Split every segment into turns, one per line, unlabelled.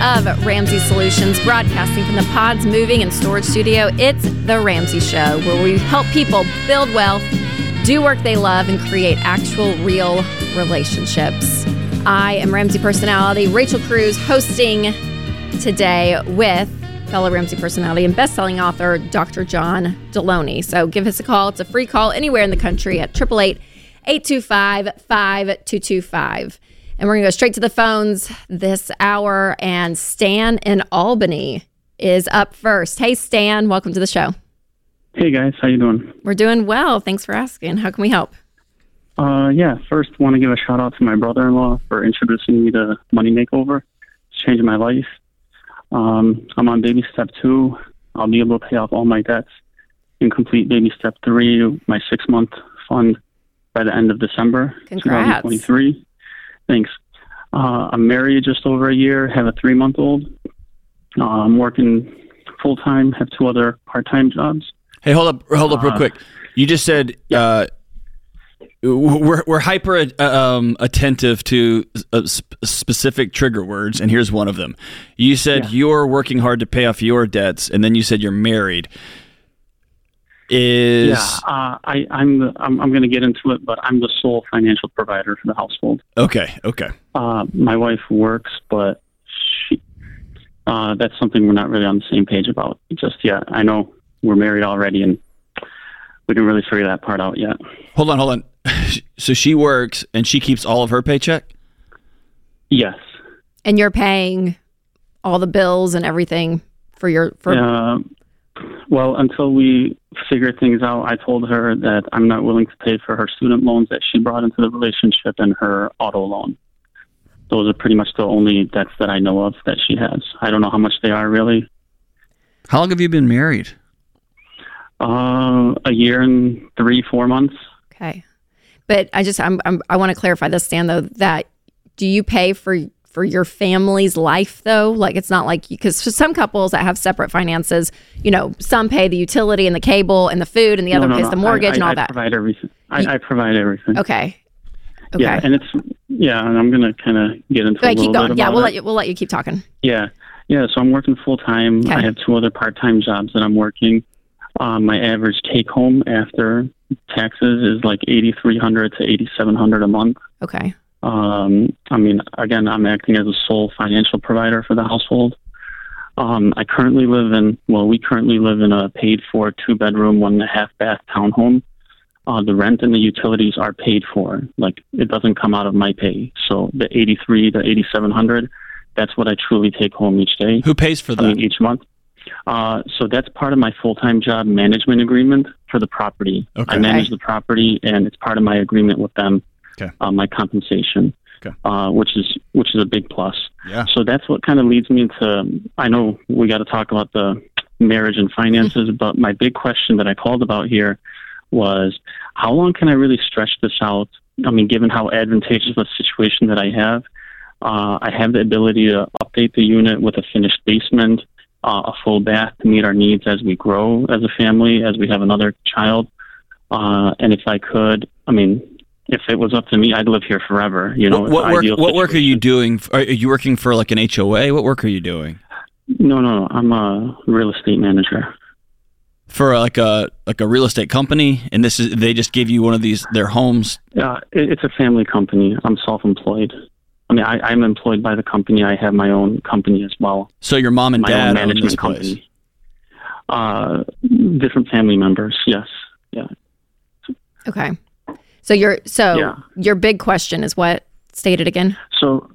of Ramsey Solutions, broadcasting from the Pods Moving and Storage Studio, it's The Ramsey Show, where we help people build wealth, do work they love, and create actual, real relationships. I am Ramsey personality Rachel Cruze, hosting today with fellow Ramsey personality and best-selling author Dr. John Delony. So give us a call. It's a free call anywhere in the country at 888 825 5225. And we're going to go straight to the phones this hour. And Stan in Albany is up first. Hey, Stan, welcome to the show.
Hey guys, how you doing?
We're doing well. Thanks for asking. How can we help?
Uh, yeah. First, want to give a shout out to my brother-in-law for introducing me to Money Makeover. It's changed my life. Um, I'm on baby step two. I'll be able to pay off all my debts and complete baby step three, my six-month fund, by the end of December
Congrats.
2023. Thanks. Uh, I'm married just over a year, have a three month old. Uh, I'm working full time, have two other part time jobs.
Hey, hold up, hold up, real
Uh,
quick. You just said uh, we're we're hyper uh, um, attentive to sp- specific trigger words, and here's one of them. You said
Yeah.
you're working hard to pay off your debts, and then you said you're married. Is
Yeah, uh, I, I'm, the, I'm, I'm going to get into it, but I'm the sole financial provider for the household.
okay, okay.
Uh, my wife works, but she, uh, that's something we're not really on the same page about just yet. I know we're married already, and we didn't really figure that part out yet.
Hold on, hold on. So she works and she keeps all of her paycheck.
Yes.
And you're paying all the bills and everything for your for
Uh, well, until we figure things out, I told her that I'm not willing to pay for her student loans that she brought into the relationship and her auto loan. Those are pretty much the only debts that I know of that she has. I don't know how much they are really.
How long have you been married?
Uh, a year and three, four months.
Okay. But I just I'm, I'm I want to clarify this, Stan. Though that do you pay for for your family's life though? Like it's not like because for some couples that have separate finances, you know, some pay the utility and the cable and the food, and the
No,
other
no,
pays
no.
the mortgage
I,
and
I,
all
I
that.
provide everything. I,
You-
I provide everything.
Okay. Okay.
Yeah, and it's yeah, and I'm gonna kind of get into
okay,
a little
keep going.
bit
Yeah, we'll
it.
let you we'll let you keep talking.
Yeah, yeah. So I'm working full time.
Okay.
I have two other part time jobs that I'm working. Um, my average take home after taxes is like eighty three hundred to eighty seven hundred a month.
Okay.
Um, I mean, again, I'm acting as a sole financial provider for the household. Um, I currently live in well, we currently live in a paid for two bedroom, one and a half bath townhome. Uh, the rent and the utilities are paid for. Like it doesn't come out of my pay. So the eighty three to eighty seven hundred, that's what I truly take home each day.
Who pays for
I mean,
that?
each month. Uh, so that's part of my full-time job management agreement for the property.
Okay.
I manage the property, and it's part of my agreement with them.
Okay.
Uh, my compensation,
Okay.
uh, which is which is a big plus.
Yeah.
So that's what kind of leads me into. I know we got to talk about the marriage and finances, but my big question that I called about here was how long can I really stretch this out? I mean, given how advantageous of a situation that I have, uh, I have the ability to update the unit with a finished basement, uh, a full bath to meet our needs as we grow as a family, as we have another child. Uh, and if I could, I mean, if it was up to me, I'd live here forever. You know,
what,
it's
what
an
work? What work are you doing? Are you working for like an HOA? What work are you doing
No, no, no. I'm a real estate manager.
for uh, like a like a real estate company? And this is they just give you one of these their homes.
Uh, it, it's a family company. I'm self-employed. I mean, I, I'm employed by the company. I have my own company as well.
So your mom and
my
dad
own
own
management
this place.
company. Uh, different family members. Yes. Yeah.
Okay. So your so
Yeah.
your big question is what stated again?
So,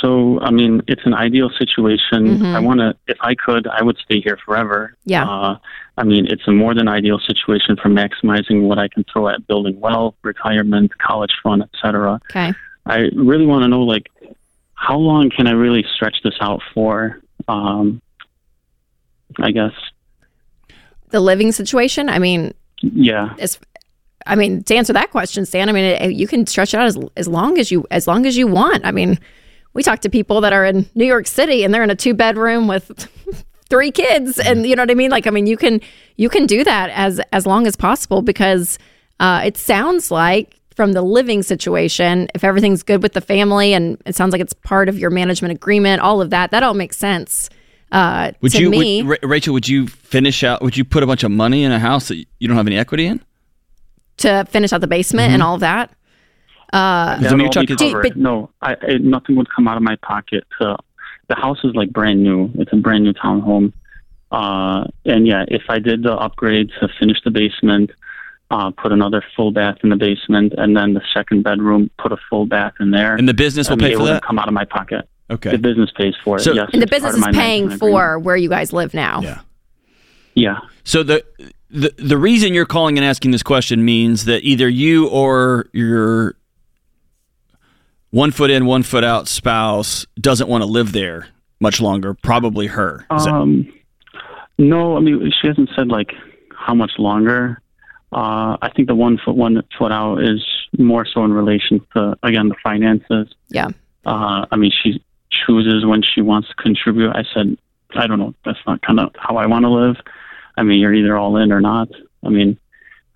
so I mean, it's an ideal situation.
Mhm.
I want to, if I could, I would stay here forever.
Yeah.
Uh, I mean, it's a more than ideal situation for maximizing what I can throw at building wealth, retirement, college fund, etc.
Okay.
I really want to know, like, how long can I really stretch this out for? Um, I guess,
The living situation. I mean,
yeah.
as I mean, to answer that question, Stan, I mean, it, you can stretch it out as as long as you as long as you want. I mean, we talk to people that are in New York City and they're in a two bedroom with three kids, and you know what I mean. Like, I mean, you can you can do that as as long as possible because uh, it sounds like from the living situation, if everything's good with the family and it sounds like it's part of your management agreement, all of that, that all makes sense. Uh,
Would
to
you,
me,
would, Ra- Rachel? Would you finish out? Would you put a bunch of money in a house that you don't have any equity in?
To finish out the basement
Mm-hmm.
and all of that.
I mean,
That'll
you're
all
talking-
be covered.
But-
no, I, I, nothing would come out of my pocket. Uh, the house is like brand new. It's a brand new townhome. Uh, and yeah, if I did the upgrade to finish the basement, uh, put another full bath in the basement, and then the second bedroom, put a full bath in there.
And the business
I
will
mean,
pay
it
for
wouldn't
that.
come out of my pocket.
Okay.
The business pays for it.
So-
yes,
And the business is paying
management agreement.
for where you guys live now.
Yeah.
Yeah.
So the, the the reason you're calling and asking this question means that either you or your one foot in, one foot out spouse doesn't want to live there much longer. Probably her. Is that-
Um, no, I mean she hasn't said like how much longer. Uh, I think the one foot one foot out is more so in relation to again the finances.
Yeah.
Uh, I mean she chooses when she wants to contribute. I said I don't know. That's not kind of how I want to live. I mean you're either all in or not. I mean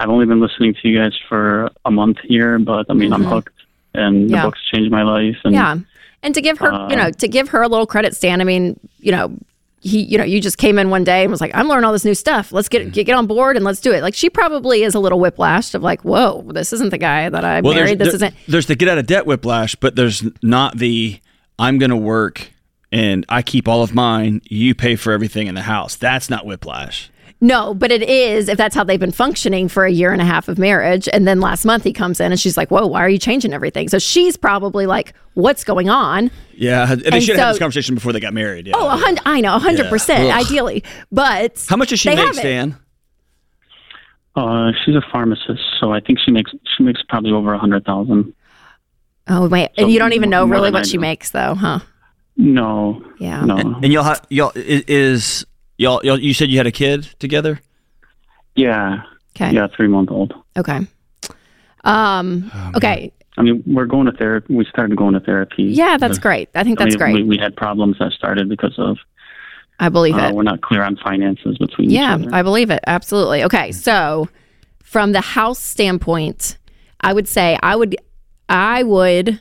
I've only been listening to you guys for a month here, but I mean I'm
Mhm.
hooked, and
Yeah.
the book's changed my life. And
Yeah. And to give her, you
Uh,
know, to give her a little credit, Stan, I mean, you know, he, you know, you just came in one day and was like, I'm learning all this new stuff. Let's get, get, get on board and let's do it. Like she probably is a little whiplashed of like, whoa, this isn't the guy that I
well,
married. This
there's, there-
isn't.
there's the get out of debt whiplash, but there's not the I'm going to work and I keep all of mine. You pay for everything in the house. That's not whiplash.
No, but it is if that's how they've been functioning for a year and a half of marriage. And then last month he comes in and she's like, whoa, why are you changing everything? So she's probably like, what's going on?
Yeah, and they
And
should have had this conversation before they got married. Yeah.
Oh, a hundred, I know, 100%,
Yeah.
Ideally. But
How much does she make,
haven't.
Stan?
Uh, she's a pharmacist, so I think she makes she makes probably over a hundred thousand.
Oh, wait.
So
and you don't even know really
than I
what she
do.
makes, though, huh?
No,
Yeah.
no,
And y'all, ha- y'all i- is y'all, y'all. You said you had a kid together.
yeah,
Okay.
yeah, three month old.
Okay. Um,
Oh,
okay.
I mean, we're going to therapy. We started going to therapy.
Yeah, that's great. I think
I
that's
mean,
great.
We, we had problems that started because of
I believe
uh,
it.
we're not clear on finances between
Yeah,
each other.
I believe it. Absolutely. Okay. So, from the house standpoint, I would say I would I would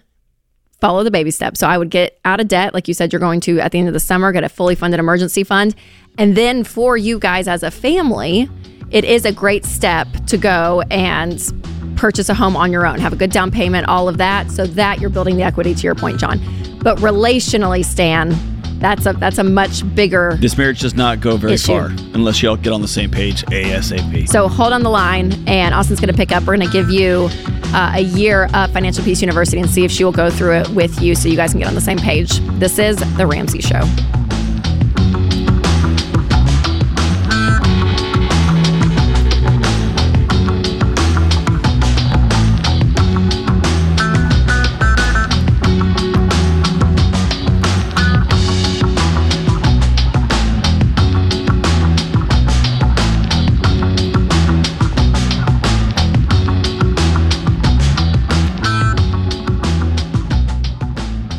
follow the baby steps. So I would get out of debt like you said you're going to at the end of the summer, get a fully funded emergency fund. And then for you guys as a family, it is a great step to go and purchase a home on your own, have a good down payment, all of that, so that you're building the equity to your point, John. But relationally, Stan, that's a that's a much bigger
This marriage does not go very
Issue.
far unless y'all get on the same page ASAP.
So hold on the line, and Austin's going to pick up. We're going to give you uh, a year of Financial Peace University and see if she will go through it with you so you guys can get on the same page. This is The Ramsey Show.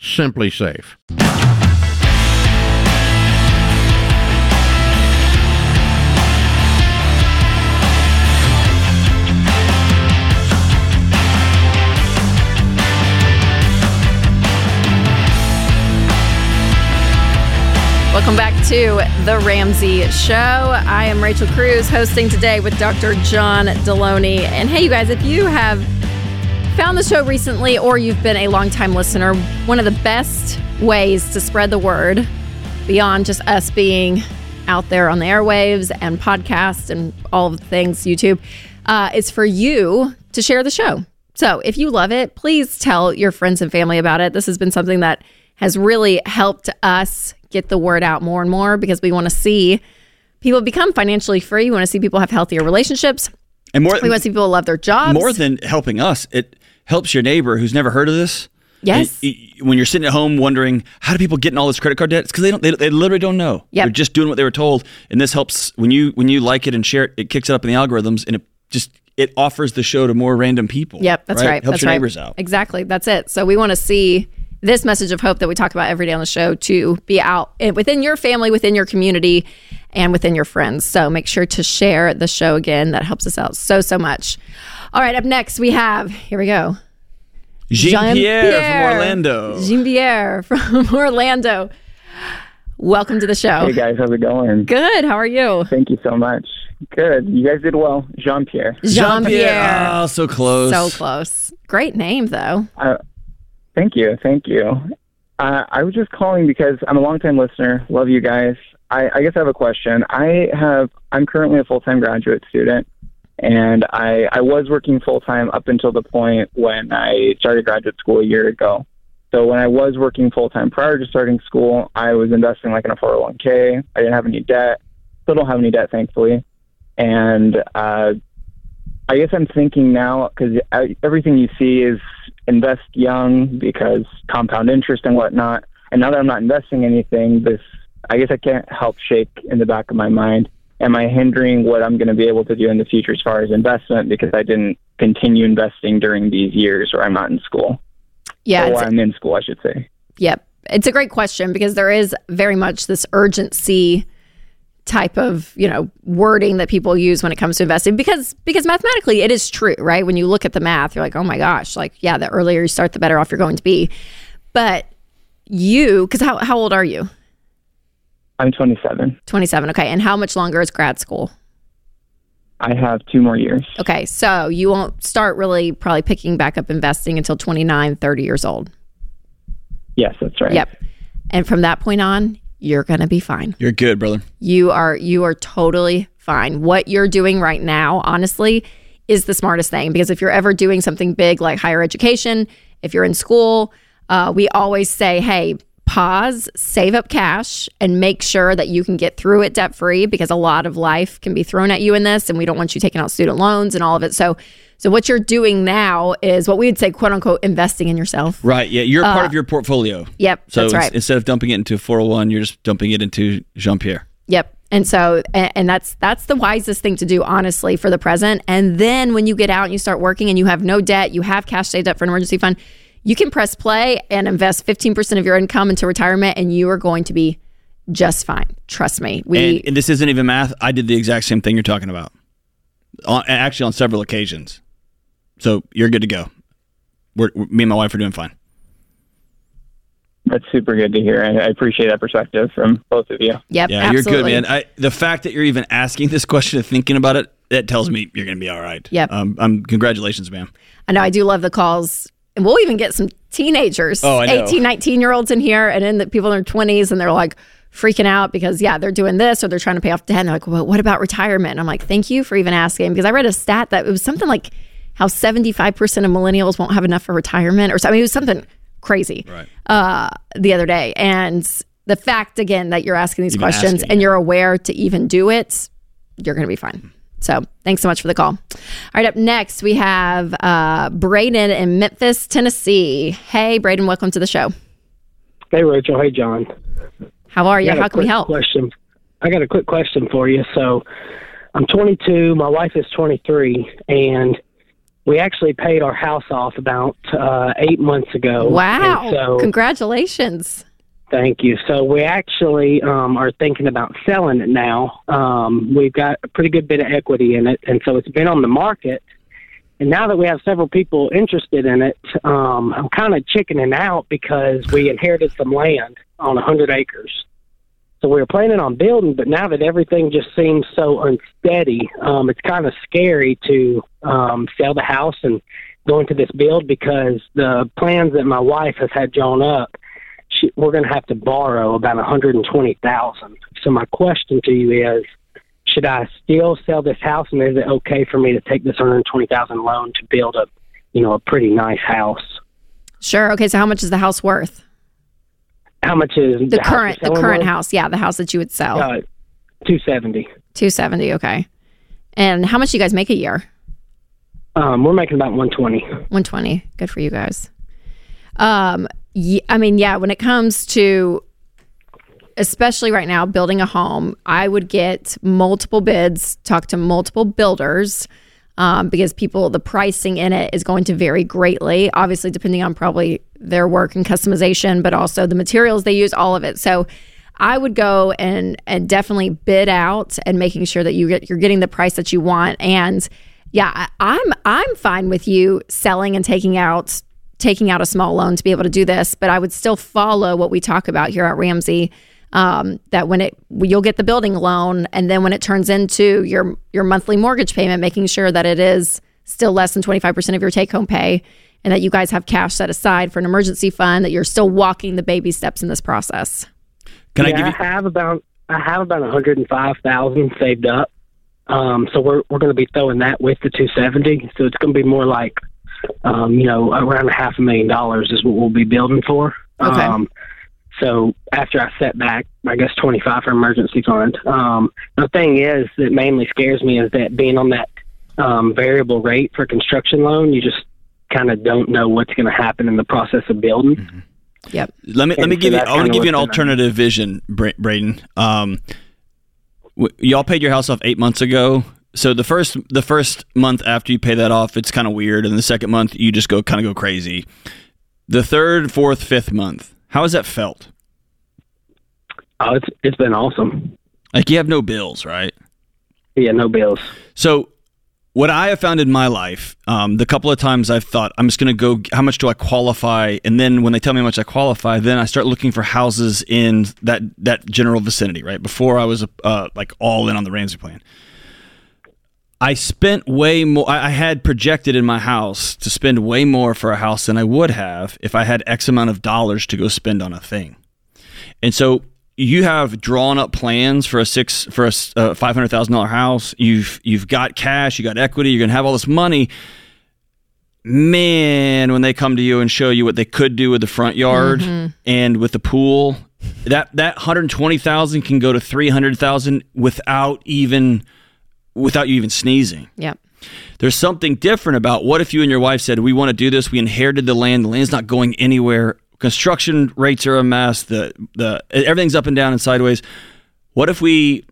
SimpliSafe.
Welcome back to The Ramsey Show. I am Rachel Cruze hosting today with Dr. John Delony. And hey, you guys, if you have found the show recently or you've been a longtime listener, one of the best ways to spread the word beyond just us being out there on the airwaves and podcasts and all of the things, YouTube, uh, is for you to share the show. So if you love it, please tell your friends and family about it. This has been something that has really helped us get the word out more and more because we want to see people become financially free. We want to see people have healthier relationships.
and more
We want to see people love their jobs.
more than helping us, it helps your neighbor who's never heard of this.
Yes.
And when you're sitting at home wondering how do people get in all this credit card debt, it's because they don't. They, they literally don't know.
Yep.
They're just doing what they were told, and this helps when you when you like it and share it. It kicks it up in the algorithms, and it just it offers the show to more random people.
Yep, that's right.
Helps
that's
your
right.
neighbors out.
Exactly. That's it. So we want to see this message of hope that we talk about every day on the show to be out within your family, within your community, and within your friends. So make sure to share the show again. That helps us out so so much. All right. Up next we have here we go.
Jean Pierre from Orlando.
Jean Pierre from Orlando. Welcome to the show.
Hey guys, how's it going?
Good. How are you?
Thank you so much. Good. You guys did well. Jean Pierre.
Jean Pierre.
Oh, so close.
So close. Great name though.
Uh, thank you. Thank you. Uh, I was just calling because I'm a longtime listener. Love you guys. I, I guess I have a question. I have. I'm currently a full time graduate student, and I I was working full time up until the point when I started graduate school a year ago. So when I was working full time prior to starting school, I was investing like in a 401k. I didn't have any debt. Still don't have any debt, thankfully. And uh, I guess I'm thinking now because everything you see is invest young because compound interest and whatnot. And now that I'm not investing anything, this I guess I can't help shake in the back of my mind. Am I hindering what I'm going to be able to do in the future as far as investment because I didn't continue investing during these years where I'm not in school?
Yeah.
or I'm in school, I should say.
Yep. It's a great question because there is very much this urgency type of, you know, wording that people use when it comes to investing because because mathematically it is true, right? When you look at the math, you're like, "Oh my gosh, like yeah, the earlier you start the better off you're going to be." But you cuz how how old are you?
I'm 27.
27. Okay. And how much longer is grad school?
I have two more years.
Okay. So you won't start really probably picking back up investing until 29, 30 years old.
Yes, that's right.
Yep. And from that point on, you're going to be fine.
You're good, brother.
You are you are totally fine. What you're doing right now, honestly, is the smartest thing because if you're ever doing something big like higher education, if you're in school, uh, we always say, "Hey, pause, save up cash, and make sure that you can get through it debt free because a lot of life can be thrown at you in this, and we don't want you taking out student loans and all of it." So, so what you're doing now is what we would say, "quote unquote," investing in yourself.
Right. Yeah. You're a part of your portfolio.
Yep,
So
Uh, that's right.
instead of dumping it into 401, you're just dumping it into Jean Pierre.
Yep. And so, and, and that's that's the wisest thing to do, honestly, for the present. And then when you get out and you start working and you have no debt, you have cash saved up for an emergency fund, you can press play and invest fifteen percent of your income into retirement, and you are going to be just fine. Trust me. We
And, and this isn't even math. I did the exact same thing you're talking about. On, actually, on several occasions. So you're good to go. We're, me and my wife are doing fine.
That's super good to hear. I, I appreciate that perspective from both of you.
yep,
Yeah,
absolutely.
you're good, man. I, the fact that you're even asking this question and thinking about it, that tells me you're going to be all right.
Yep.
Um, um, congratulations, man.
I know I do love the calls. And we'll even get some teenagers,
oh,
18, 19 year olds in here, and then the people in their 20s, and they're like freaking out because, yeah, they're doing this or they're trying to pay off debt. And they're like, well, what about retirement? And I'm like, thank you for even asking because I read a stat that it was something like how 75% of millennials won't have enough for retirement or something. It was something crazy
Right.
uh, the other day. And the fact, again, that you're asking these
Even
questions
asking
and you're aware to even do it, you're going to be fine. So thanks so much for the call. All right, up next, we have uh, Braden in Memphis, Tennessee. Hey, Braden, welcome to the show.
Hey, Rachel. Hey, John.
How are you?
I got a
How can we help?
Question. I got a quick question for you. So, I'm 22. My wife is 23, and we actually paid our house off about uh, eight months ago.
Wow.
So,
Congratulations.
Thank you. So, we actually um, are thinking about selling it now. Um, we've got a pretty good bit of equity in it, and so it's been on the market. And now that we have several people interested in it, um, I'm kind of chickening out because we inherited some land on 100 acres. So we were planning on building, but now that everything just seems so unsteady, um, it's kind of scary to um, sell the house and go into this build because the plans that my wife has had drawn up, she, we're going to have to borrow about 120,000. So my question to you is, should I still sell this house, and is it okay for me to take this 120,000 loan to build a, you know, a pretty nice house?
Sure. Okay, so how much is the house worth?
How much is
The
you're
current the current
worth?
house. Yeah, the house that you would sell.
Uh, 270.
270, okay. And how much do you guys make a year?
Um, we're making about 120.
120. Good for you guys. Um, I mean, yeah, when it comes to especially right now building a home, I would get multiple bids, talk to multiple builders. Um, because people, the pricing in it is going to vary greatly, obviously, depending on probably their work and customization, but also the materials they use, all of it. So, I would go and and definitely bid out and making sure that you get you're getting the price that you want. And yeah, I'm I'm fine with you selling and taking out taking out a small loan to be able to do this, but I would still follow what we talk about here at Ramsey. Um, that when it you'll get the building loan, and then when it turns into your your monthly mortgage payment, making sure that it is still less than twenty five percent of your take home pay, and that you guys have cash set aside for an emergency fund. That you're still walking the baby steps in this process.
Can
yeah,
I give you?
I have about I have about 105,000 saved up. Um, so we're we're going to be throwing that with the 270. So it's going to be more like, um, you know, around a half a million dollars is what we'll be building for.
Okay.
Um, so after I set back, I guess 25 for emergency fund. Um, the thing is that mainly scares me is that being on that um, variable rate for construction loan, you just kind of don't know what's going to happen in the process of building.
Mm-hmm.
Yep.
Let me let me
so
give you. I want to give you an alternative vision, Braden. Um, w- y'all paid your house off eight months ago. So the first the first month after you pay that off, it's kind of weird, and the second month you just go kind of go crazy. The third, fourth, fifth month, how has that felt?
Oh, it's it's been awesome.
Like you have no bills, right?
Yeah, no bills.
So, what I have found in my life, um, the couple of times I've thought I'm just going to go, how much do I qualify? And then when they tell me how much I qualify, then I start looking for houses in that that general vicinity. Right before I was uh, like all in on the Ramsey plan. I spent way more. I had projected in my house to spend way more for a house than I would have if I had X amount of dollars to go spend on a thing. And so you have drawn up plans for a six for a uh, five hundred thousand dollar house. You've you've got cash, you got equity. You're gonna have all this money. Man, when they come to you and show you what they could do with the front yard and with the pool, that that hundred twenty thousand can go to three hundred thousand without even without you even sneezing.
Yep.
There's something different about what if you and your wife said, "We want to do this. We inherited the land. The land's not going anywhere. Construction rates are a mess. The the everything's up and down and sideways. What if we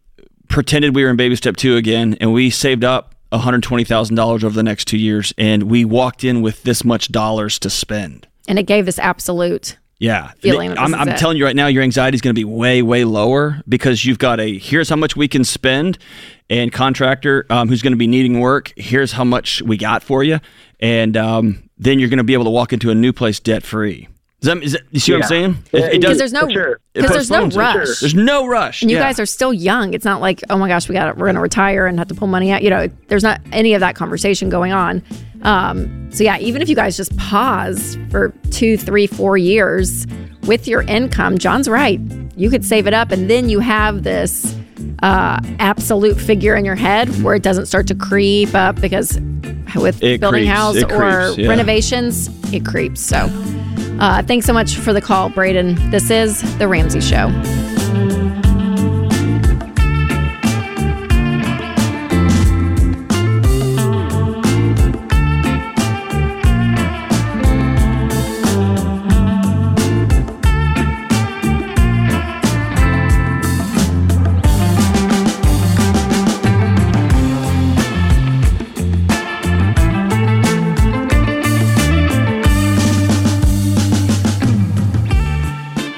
pretended we were in baby step two again and we saved up $120,000 over the next two years and we walked in with this much dollars to spend?
And it gave this absolute.
Yeah.
Feeling
I'm, I'm telling you right now, your anxiety is going to be way, way lower because you've got a here's how much we can spend, and contractor um, who's going to be needing work, here's how much we got for you. And um, then you're going to be able to walk into a new place debt free. Is that, is that, you see what I'm saying? It, it
Because
does.
there's no
For sure.
because there's no
postpones it.
rush.
There's no rush.
And you
yeah.
guys are still young. It's not like, oh my gosh, we got we're going to retire and have to pull money out. You know, there's not any of that conversation going on. Um, so yeah, even if you guys just pause for two, three, four years with your income, John's right. You could save it up, and then you have this uh, absolute figure in your head where it doesn't start to creep up because with
It
building
creeps.
house or
creeps, yeah.
renovations, it creeps. So. Uh, thanks so much for the call, Braden. This is The Ramsey Show.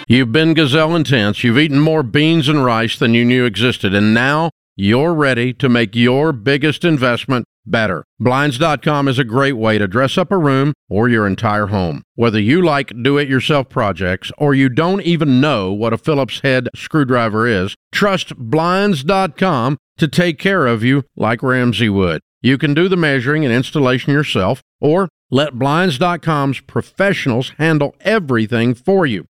You've been gazelle intense. You've eaten more beans and rice than you knew existed, and now you're ready to make your biggest investment better. Blinds.com is a great way to dress up a room or your entire home. Whether you like do it yourself projects or you don't even know what a Phillips head screwdriver is, trust Blinds.com to take care of you like Ramsey would. You can do the measuring and installation yourself or let Blinds.com's professionals handle everything for you.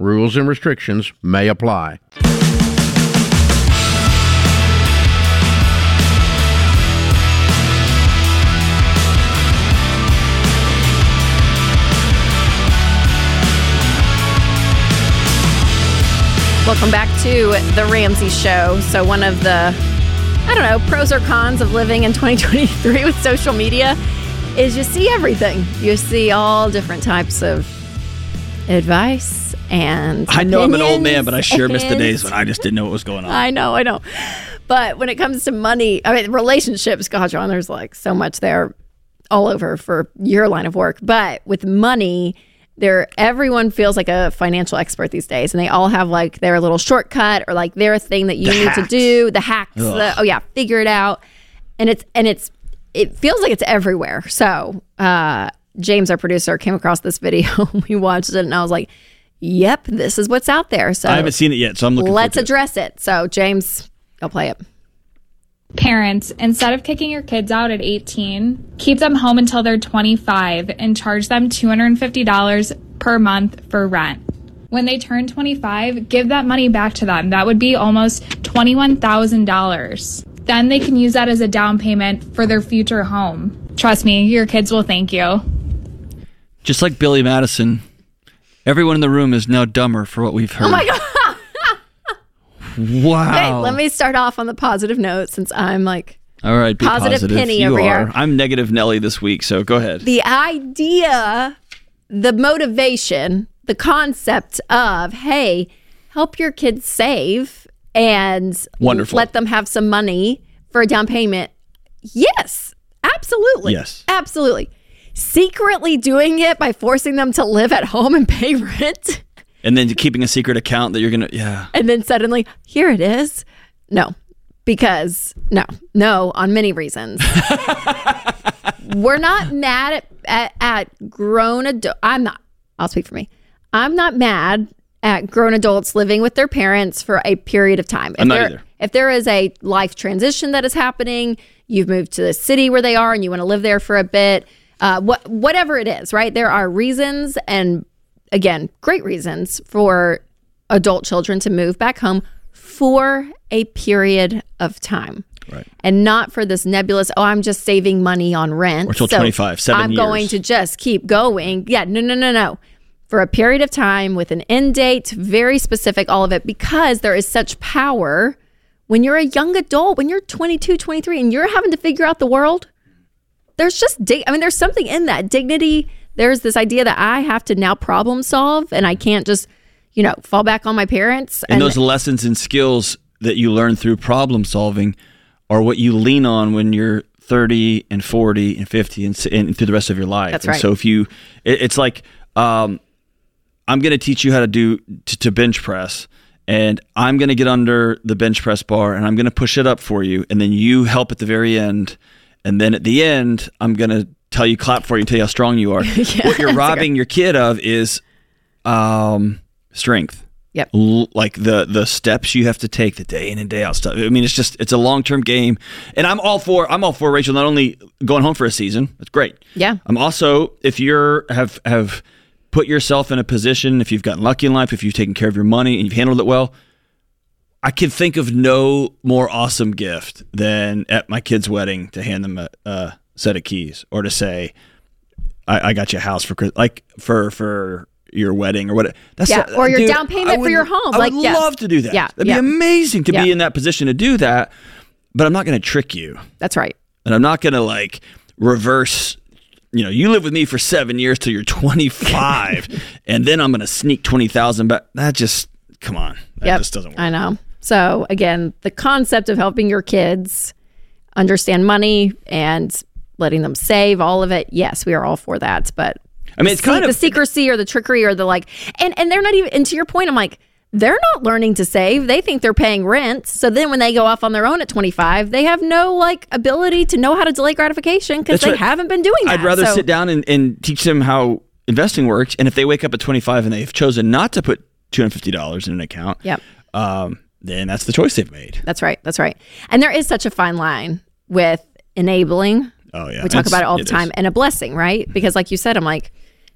Rules and restrictions may apply.
Welcome back to the Ramsey Show. So, one of the, I don't know, pros or cons of living in 2023 with social media is you see everything. You see all different types of advice and.
I know I'm an old man, but I sure missed the days when I just didn't know what was going on.
I know, I know. But when it comes to money, I mean, relationships, God, John, there's like so much there all over for your line of work. But with money, there everyone feels like a financial expert these days, and they all have like their little shortcut or like their thing that you
The
need
hacks.
to do, the hacks. The, oh yeah, figure it out. And it's and it's it feels like it's everywhere. So uh, James, our producer, came across this video. we watched it, and I was like, "Yep, this is what's out there." So
I haven't seen it yet, so I'm looking.
let's
forward to it.
address it. So James, go play it.
Parents, instead of kicking your kids out at 18, keep them home until they're 25 and charge them $250 per month for rent. When they turn 25, give that money back to them. That would be almost $21,000. Then they can use that as a down payment for their future home. Trust me, your kids will thank you.
Just like Billy Madison, everyone in the room is now dumber for what we've heard.
Oh my god.
Wow.
Hey, let me start off on the positive note since I'm like
All right, be
Positive
positive.
Penny
you
over
are.
here.
I'm negative Nelly this week, so go ahead.
the idea, the motivation, the concept of, hey, help your kids save and
Wonderful.
let them have some money for a down payment. Yes, absolutely.
Yes.
Absolutely. Secretly doing it by forcing them to live at home and pay rent.
and then keeping a secret account that you're gonna. Yeah.
and then suddenly here it is no because no no on many reasons we're not mad at, at, at grown adult i'm not i'll speak for me i'm not mad at grown adults living with their parents for a period of time if
I'm not
there,
either.
if there is a life transition that is happening you've moved to the city where they are and you want to live there for a bit uh, what, whatever it is right there are reasons and again great reasons for adult children to move back home for a period of time.
Right.
And not for this nebulous, oh, I'm just saving money on rent.
Or till 25, seven
I'm going to just keep going. Yeah, no, no, no, no. For a period of time with an end date, very specific, all of it, because there is such power when you're a young adult, when you're 22, 23, and you're having to figure out the world. There's just, dig- I mean, there's something in that dignity. There's this idea that I have to now problem solve and I can't just, you know, fall back on my parents.
And those lessons and skills that you learn through problem solving are what you lean on when you're 30 and 40 and 50 and, and through the rest of your life.
That's
and
right.
So if you, it, it's like, um, I'm going to teach you how to do to, to bench press, and I'm going to get under the bench press bar and I'm going to push it up for you, and then you help at the very end, and then at the end, I'm going to tell you clap for you and tell you how strong you are. yeah, what you're robbing your kid of is um, strength.
Yep.
L- like the the steps you have to take the day in and day out stuff. I mean, it's just it's a long term game, and I'm all for I'm all for Rachel not only going home for a season. That's great.
Yeah.
I'm also if you're have have put yourself in a position if you've gotten lucky in life if you've taken care of your money and you've handled it well. I can think of no more awesome gift than at my kid's wedding to hand them a, a set of keys or to say, I, I got you a house for like for for your wedding or what. That's
Yeah, or your down payment
I
for your home.
I
Like,
would
yeah.
love to do that.
Yeah,
that'd
yeah.
be amazing to
Yeah.
be in that position to do that. But I'm not going to trick you,
That's right.
and I'm not going to like reverse. You know, you live with me for seven years till you're 25, and then I'm going to sneak twenty thousand back. That just come on. That
Yep.
just doesn't work.
I know. So again, the concept of helping your kids understand money and letting them save all of it. Yes, we are all for that. But
I mean, it's kind
the
of the
secrecy or the trickery or the like, and and they're not even. And to your point, I'm like. They're not learning to save. They think they're paying rent. So then when they go off on their own at 25, they have no like ability to know how to delay gratification because they
right.
haven't been doing that.
I'd rather
So-
sit down and, and teach them how investing works. And if they wake up at 25 and they've chosen not to put $250 in an account,
Yep.
um, then that's the choice they've made.
That's right. That's right. And there is such a fine line with enabling.
Oh yeah,
we talk
It's-
about it all the
is.
time, and a blessing, right? Because, like you said, I'm like,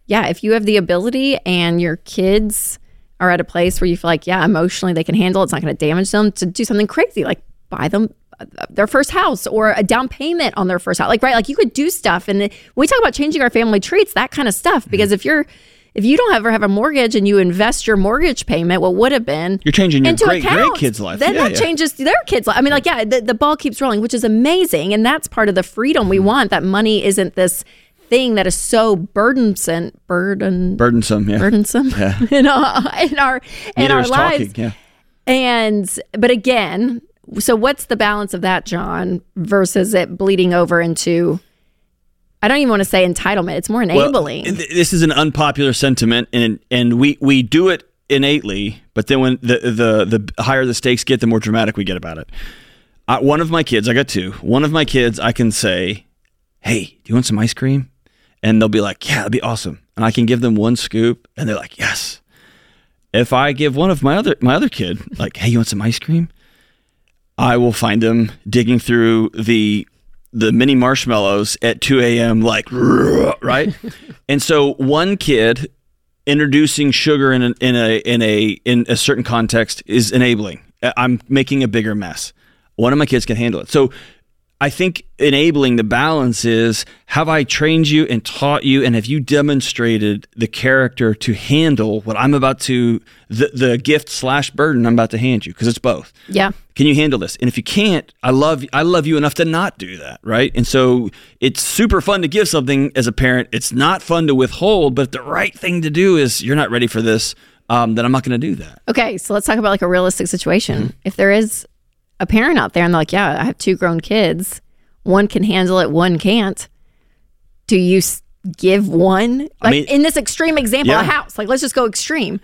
yeah, if you have the ability and your kids are at a place where you feel like, yeah, emotionally they can handle it, it's not going to damage them to do something crazy, like buy them uh, their first house or a down payment on their first house. Like, right? Like you could do stuff. And when we talk about changing our family treats, that kind of stuff, because
Mm-hmm.
if you're, if you don't ever have a mortgage and you invest your mortgage payment, what would have been
You're changing your
into
great
accounts,
grandkids' life.
Then
Yeah,
that
yeah.
changes their kids' life. I mean, like, yeah, the, the ball keeps rolling, which is amazing. And that's part of the freedom
Mm-hmm.
we want. That money isn't this thing that is so burdensome, burden,
Burdensome, yeah.
burdensome
Yeah.
in our in our in
Neither
our lives.
talking, yeah.
And but again, so what's the balance of that, John, versus it bleeding over into? I don't even want to say entitlement. It's more enabling.
th- this is an unpopular sentiment, and and we we do it innately, but then when the the the higher the stakes get, the more dramatic we get about it. Uh, one of my kids, I got two. One of my kids, I can say, "Hey, do you want some ice cream?" And they'll be like, "Yeah, that'd be awesome." And I can give them one scoop, and they're like, "Yes." If I give one of my other my other kid, like, "Hey, you want some ice cream?" I will find them digging through the the mini marshmallows at 2 a.m. like right, and so one kid introducing sugar in a, in a in a in a certain context is enabling. I'm making a bigger mess. One of my kids can handle it. So I think enabling the balance is have I trained you and taught you and have you demonstrated the character to handle what I'm about to the, the gift slash burden I'm about to hand you because it's both.
yeah.
Can you handle this? And if you can't, I love I love you enough to not do that, right? And so it's super fun to give something as a parent. It's not fun to withhold, but the right thing to do is you're not ready for this. Um, then I'm not going to do that.
Okay, so let's talk about like a realistic situation.
Mm-hmm.
If there is a parent out there and they're like, yeah, I have two grown kids, one can handle it, one can't. Do you give one like
I mean-
in this extreme example, a house? Like, let's just go extreme.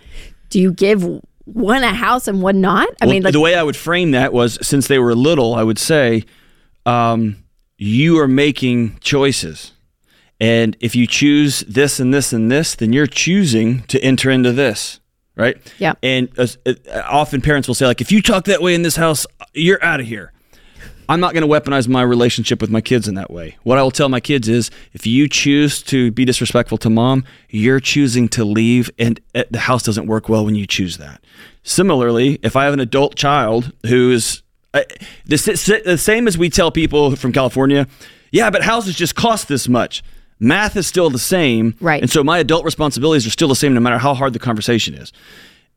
Do you give one a house and one not? I
Well,
mean, like,
the way I would frame that was since they were little, I would say, um, you are making choices. And if you choose this and this and this, then you're choosing to enter into this, right?
Yeah.
And uh, uh, often parents will say, like, if you talk that way in this house, you're out of here. I'm not going to weaponize my relationship with my kids in that way. What I will tell my kids is if you choose to be disrespectful to mom, you're choosing to leave, and uh, the house doesn't work well when you choose that. Similarly, if I have an adult child who is uh, the, the same as we tell people from California, yeah, but houses just cost this much. Math is still the same.
Right.
And so my adult responsibilities are still the same no matter how hard the conversation is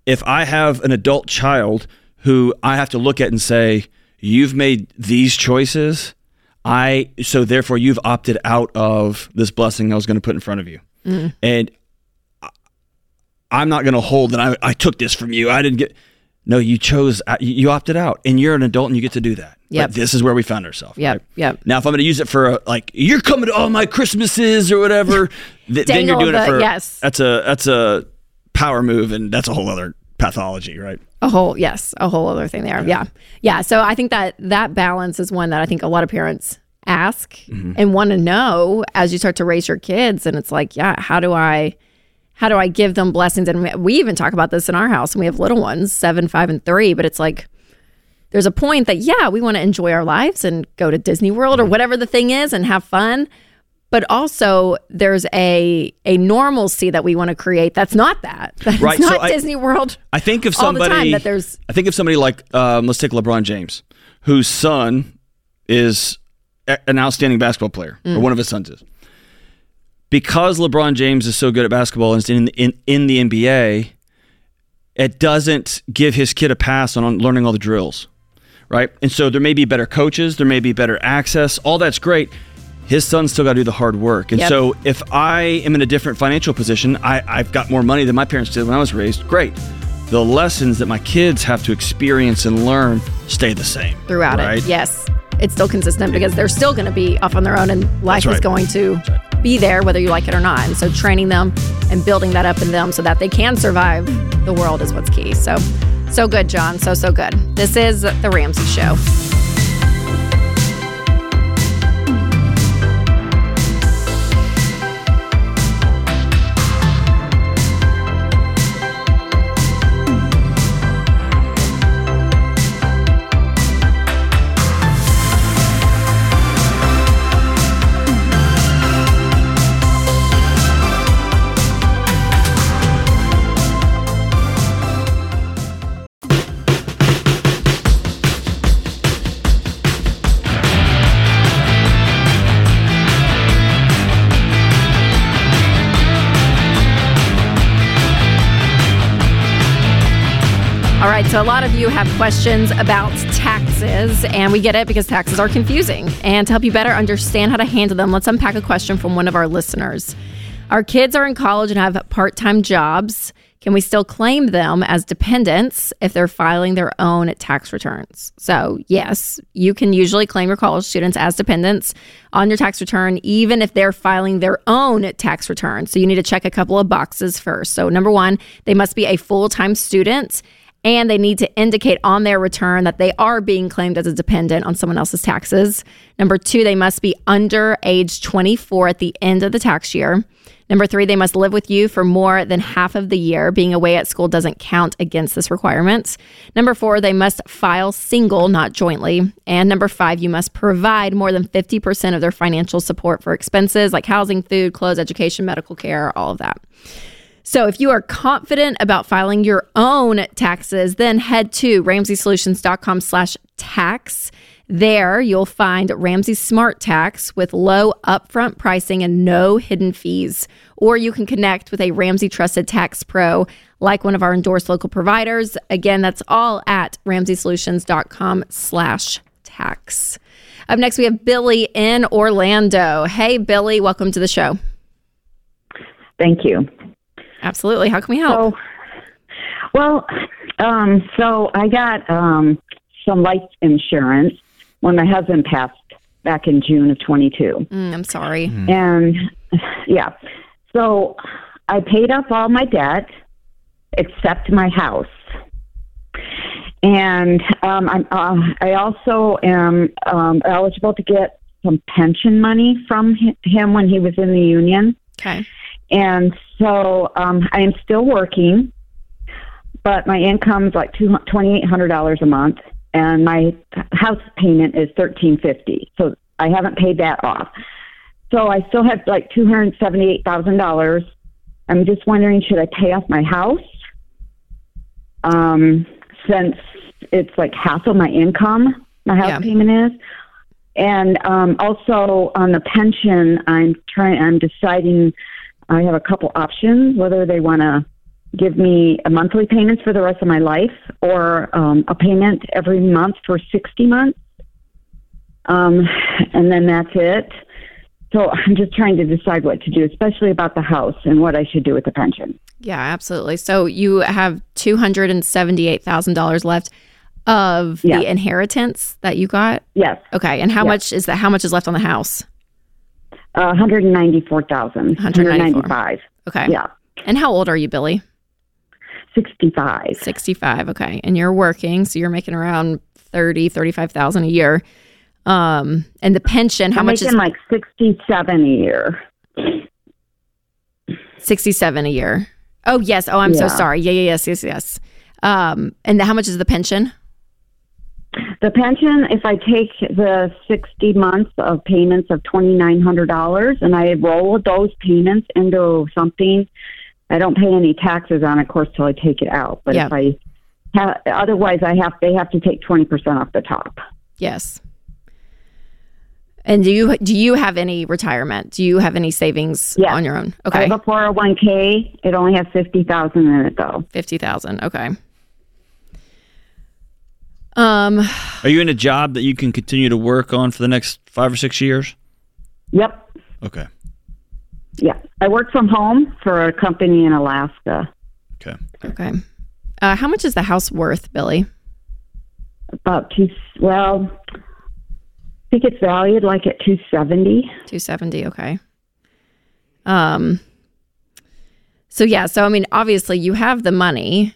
if I have an adult child who I have to look at and say, you've made these choices, I so therefore you've opted out of this blessing I was going to put in front of you, and I- I'm not going to hold that I, I took this from you. I didn't get. No, you chose. uh, You opted out, and you're an adult, and you get to do that. But this is where we found ourselves.
Yeah.
right?
yep.
Now, if I'm going to use it for a, like you're coming to all my Christmases or whatever, th- then you're doing it for
yes.
That's a that's a power move, and that's a whole other pathology, right?
a whole yes a whole other thing there yeah yeah so i think that that balance is one that i think a lot of parents ask
Mm-hmm.
and want to know as you start to raise your kids and it's like yeah how do i how do i give them blessings and we- even talk about this in our house and we have little ones seven five and three but it's like there's a point that yeah we want to enjoy our lives and go to disney world or whatever the thing is and have fun but also there's a a normalcy that we want to create that's not that that's
Right,
not
so I-
disney world
I think of
all the
somebody
time that there's
I think of somebody like um, let's take LeBron James, whose son is an outstanding basketball player, or
Mm.
one of his sons is. Because LeBron James is so good at basketball and is in in, in the NBA, it doesn't give his kid a pass on, learning all the drills, right? And so there may be better coaches, there may be better access, all that's great. His son's still got to do the hard work. And
Yep.
so if I am in a different financial position, I, I've got more money than my parents did when I was raised, great. The lessons that my kids have to experience and learn stay the same.
throughout
right?
it. Yes. It's still consistent because they're still going to be off on their own and life
That's
is going to be there whether you like it or not. And so training them and building that up in them so that they can survive the world is what's key. So, so good, John. So, so good. This is The Ramsey Show. All right, so, a lot of you have questions about taxes, and we get it because taxes are confusing. And to help you better understand how to handle them, let's unpack a question from one of our listeners. Our kids are in college and have part time jobs. Can we still claim them as dependents if they're filing their own tax returns? So, yes, you can usually claim your college students as dependents on your tax return, even if they're filing their own tax return. So, you need to check a couple of boxes first. So, number one, they must be a full time student and they need to indicate on their return that they are being claimed as a dependent on someone else's taxes. Number two, they must be under age 24 at the end of the tax year. Number three, they must live with you for more than half of the year. Being away at school doesn't count against this requirement. Number four, they must file single, not jointly. And number five, you must provide more than 50% of their financial support for expenses like housing, food, clothes, education, medical care, all of that. So if you are confident about filing your own taxes, then head to ramseysolutions.com slash tax. There you'll find Ramsey Smart Tax with low upfront pricing and no hidden fees. Or you can connect with a Ramsey Trusted Tax Pro like one of our endorsed local providers. Again, that's all at ramseysolutions.com slash tax. Up next, we have Billy in Orlando. Hey, Billy, welcome to the show.
Thank you.
Absolutely. How can we help?
So, well, um, so I got um, some life insurance when my husband passed back in June of 22.
Mm, I'm sorry.
And yeah, so I paid off all my debt except my house. And um, I'm, uh, I also am um, eligible to get some pension money from hi- him when he was in the union.
Okay.
And so um, I am still working, but my income is like two twenty eight hundred dollars a month, and my house payment is thirteen fifty. So I haven't paid that off. So I still have like two hundred seventy eight thousand dollars. I'm just wondering, should I pay off my house? Um, since it's like half of my income, my house
Yeah.
payment is. And um, also on the pension, I'm trying. I'm deciding. I have a couple options whether they want to give me a monthly payments for the rest of my life or um, a payment every month for 60 months. Um, and then that's it. So I'm just trying to decide what to do, especially about the house and what I should do with the pension.
Yeah, absolutely. So you have two hundred and seventy-eight thousand dollars left of
Yeah.
the inheritance that you got.
Yes,
Okay, and how
Yeah.
much is that? How much is left on the house?
Uh, 194,000.
194.
195.
Okay.
Yeah,
And how old are you, Billy?
65.
Sixty-five. Okay, and you're working, so you're making around thirty, thirty-five thousand a year. Um, and the pension, how
I'm
much
making
is
like 67 a year.
sixty-seven a year? Oh yes. Oh, I'm so sorry. Yeah, yeah, yes, yes, yes. Um, and how much is the pension?
The pension, if I take the 60 months of payments of $2,900 and I roll those payments into something, I don't pay any taxes on it, of course, till I take it out. But
Yeah.
if I ha- otherwise, I have they have to take 20% off the top.
Yes. And do you do you have any retirement? Do you have any savings
Yeah.
on your own? Okay.
I have a 401k. It only has 50,000 in it though.
fifty thousand. Okay. Um.
Are you in a job that you can continue to work on for the next five or six years?
Yep.
Okay.
Yeah. I work from home for a company in Alaska.
Okay.
Okay. Uh, how much is the house worth, Billy?
About two well, I think it's valued like at 270.
Two seventy. Okay. Um. So yeah. So I mean, obviously, you have the money,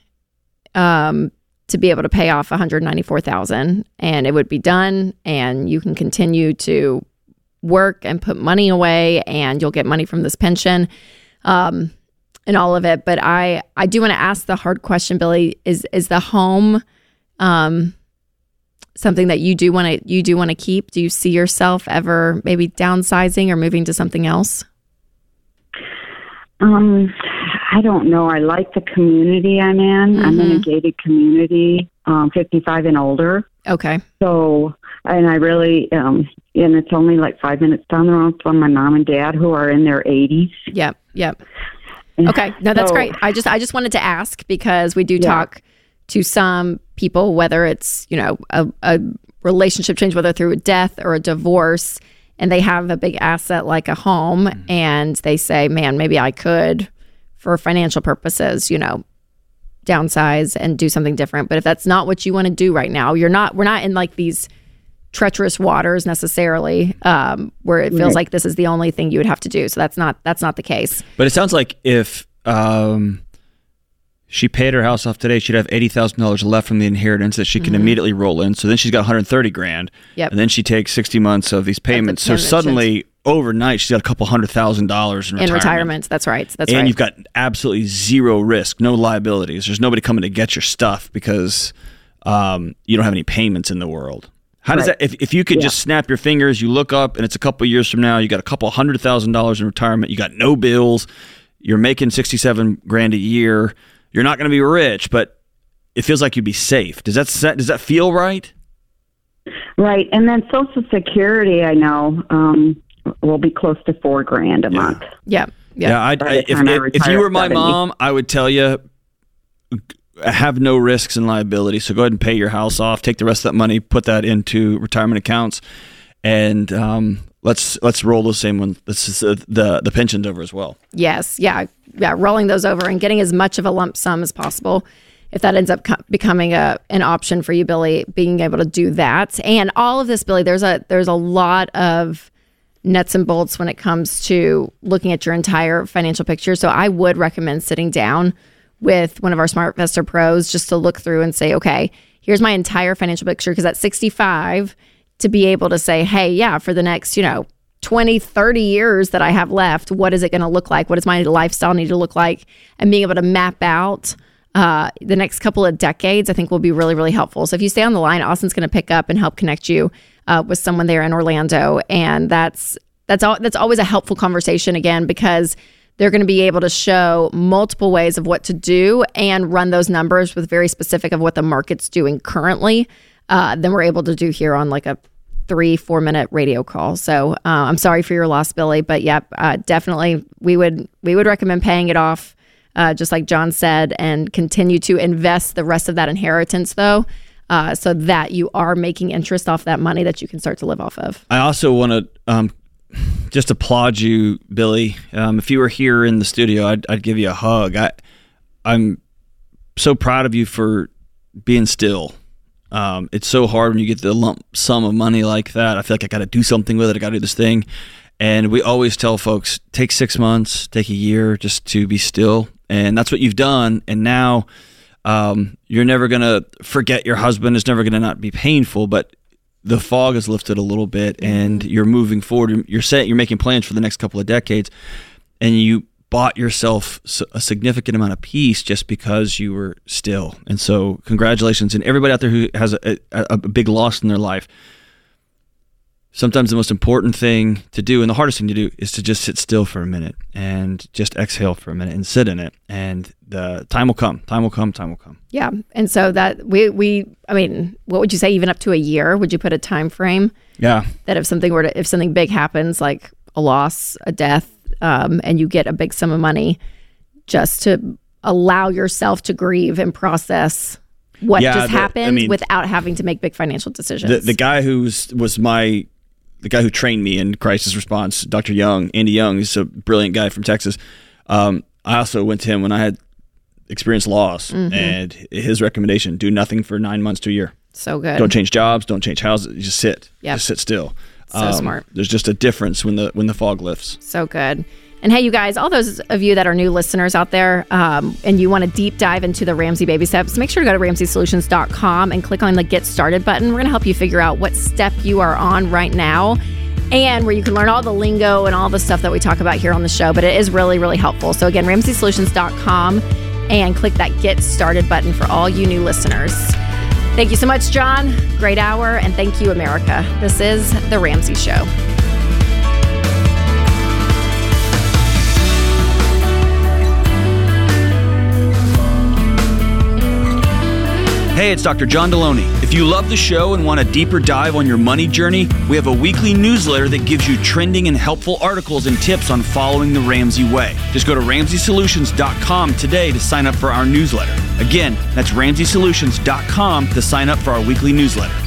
um, to be able to pay off one hundred ninety four thousand, and it would be done, and you can continue to work and put money away, and you'll get money from this pension, um, and all of it. But I I do want to ask the hard question, Billy. Is is the home, um, something that you do want to you do want to keep? Do you see yourself ever maybe downsizing or moving to something else?
Um, I don't know. I like the community I'm in. I'm in a gated community, um, 55 and older.
Okay.
So, and I really, um, and it's only like five minutes down the road from my mom and dad who are in their 80s.
Yep. Yep. Okay. No, that's
So-
great. I just I just wanted to ask because we do
Yeah.
talk to some people, whether it's, you know, a, a relationship change, whether through a death or a divorce, and they have a big asset like a home, and they say, man, maybe I could, for financial purposes, you know, downsize and do something different. But if that's not what you want to do right now, you're not, we're not in like these treacherous waters necessarily um, where it feels
Right.
like this is the only thing you would have to do so that's not that's not the case
But it sounds like if um, she paid her house off today, she'd have eighty thousand dollars left from the inheritance that she can immediately roll in. So then she's got one hundred thirty grand,
Mm-hmm. Yep.
and then she takes sixty months of these payments. So suddenly, overnight, she's got a couple hundred thousand dollars in
in
retirement.
retirement that's right that's
and
right
you've got absolutely zero risk, no liabilities. There's nobody coming to get your stuff because um, you don't have any payments in the world. How does
Right.
that? If, if you could just snap your fingers, you look up, and it's a couple years from now, you got a couple hundred thousand dollars in retirement. You got no bills. You're making sixty-seven grand a year. You're not going to be rich, but it feels like you'd be safe. Does that set, does that feel right?
Right, and then Social Security, I know, um, will be close to four grand a month.
yeah yeah,
Yeah, I,
By
I, if,
I
if, if you were my
70.
mom, I would tell you have no risks and liability. So go ahead and pay your house off. Take the rest of that money, put that into retirement accounts, and um, let's let's roll those same ones. This is the the pensions over as well.
yes yeah yeah rolling those over and getting as much of a lump sum as possible if that ends up co- becoming a an option for you billy being able to do that and all of this billy there's a there's a lot of nuts and bolts when it comes to looking at your entire financial picture. So I would recommend sitting down with one of our SmartVestor pros just to look through and say, okay, here's my entire financial picture. Because at 65, to be able to say, hey, yeah, for the next, you know, 20, 30 years that I have left, what is it going to look like? What does my lifestyle need to look like? And being able to map out uh, the next couple of decades, I think will be really, really helpful. So if you stay on the line, Austin's going to pick up and help connect you uh, with someone there in Orlando, and that's that's all. That's always a helpful conversation again because they're going to be able to show multiple ways of what to do and run those numbers with very specific of what the market's doing currently. Uh, than we're able to do here on like a three four minute radio call. So uh, I'm sorry for your loss, Billy, but yep, uh, definitely we would we would recommend paying it off uh, just like John said, and continue to invest the rest of that inheritance, though, uh, so that you are making interest off that money that you can start to live off of.
I also want to um, just applaud you, Billy. Um, if you were here in the studio, I'd, I'd give you a hug. I, I'm so proud of you for being still. Um, it's so hard when you get the lump sum of money like that. I feel like I got to do something with it. I got to do this thing. And we always tell folks take six months, take a year just to be still. And that's what you've done. And now um, you're never going to forget your husband. It's never going to not be painful, but the fog has lifted a little bit and you're moving forward. You're saying you're making plans for the next couple of decades and you bought yourself a significant amount of peace just because you were still. And so, congratulations. And everybody out there who has a, a, a big loss in their life, sometimes the most important thing to do and the hardest thing to do is to just sit still for a minute and just exhale for a minute and sit in it. And the time will come. Time will come. Time will come.
Yeah, and so that we we I mean, what would you say? Even up to a year? Would you put a time frame
Yeah.
that if something were to if something big happens, like a loss, a death, um, and you get a big sum of money, just to allow yourself to grieve and process what
Yeah,
just
the- I
happened
mean-
without having to make big financial decisions.
the, the guy who was my the guy who trained me in crisis response, Dr. Young, Andy Young, is a brilliant guy from Texas. Um, I also went to him when I had experienced loss,
Mm-hmm.
and his recommendation: do nothing for nine months to a year.
so good.
Don't change jobs. Don't change houses. Just sit.
Yep.
Just sit still.
So smart.
There's just a difference when the when the fog lifts.
So good. And hey, you guys, all those of you that are new listeners out there um, and you want to deep dive into the Ramsey baby steps, make sure to go to ramseysolutions.com and click on the Get Started button. We're going to help you figure out what step you are on right now and where you can learn all the lingo and all the stuff that we talk about here on the show. But it is really, really helpful. So, again, ramseysolutions.com and click that Get Started button for all you new listeners. Thank you so much, John. Great hour. And thank you, America. This is The Ramsey Show.
Hey, it's Dr. John Delony. If you love the show and want a deeper dive on your money journey, we have a weekly newsletter that gives you trending and helpful articles and tips on following the Ramsey way. Just go to RamseySolutions.com today to sign up for our newsletter. Again, that's RamseySolutions.com to sign up for our weekly newsletter.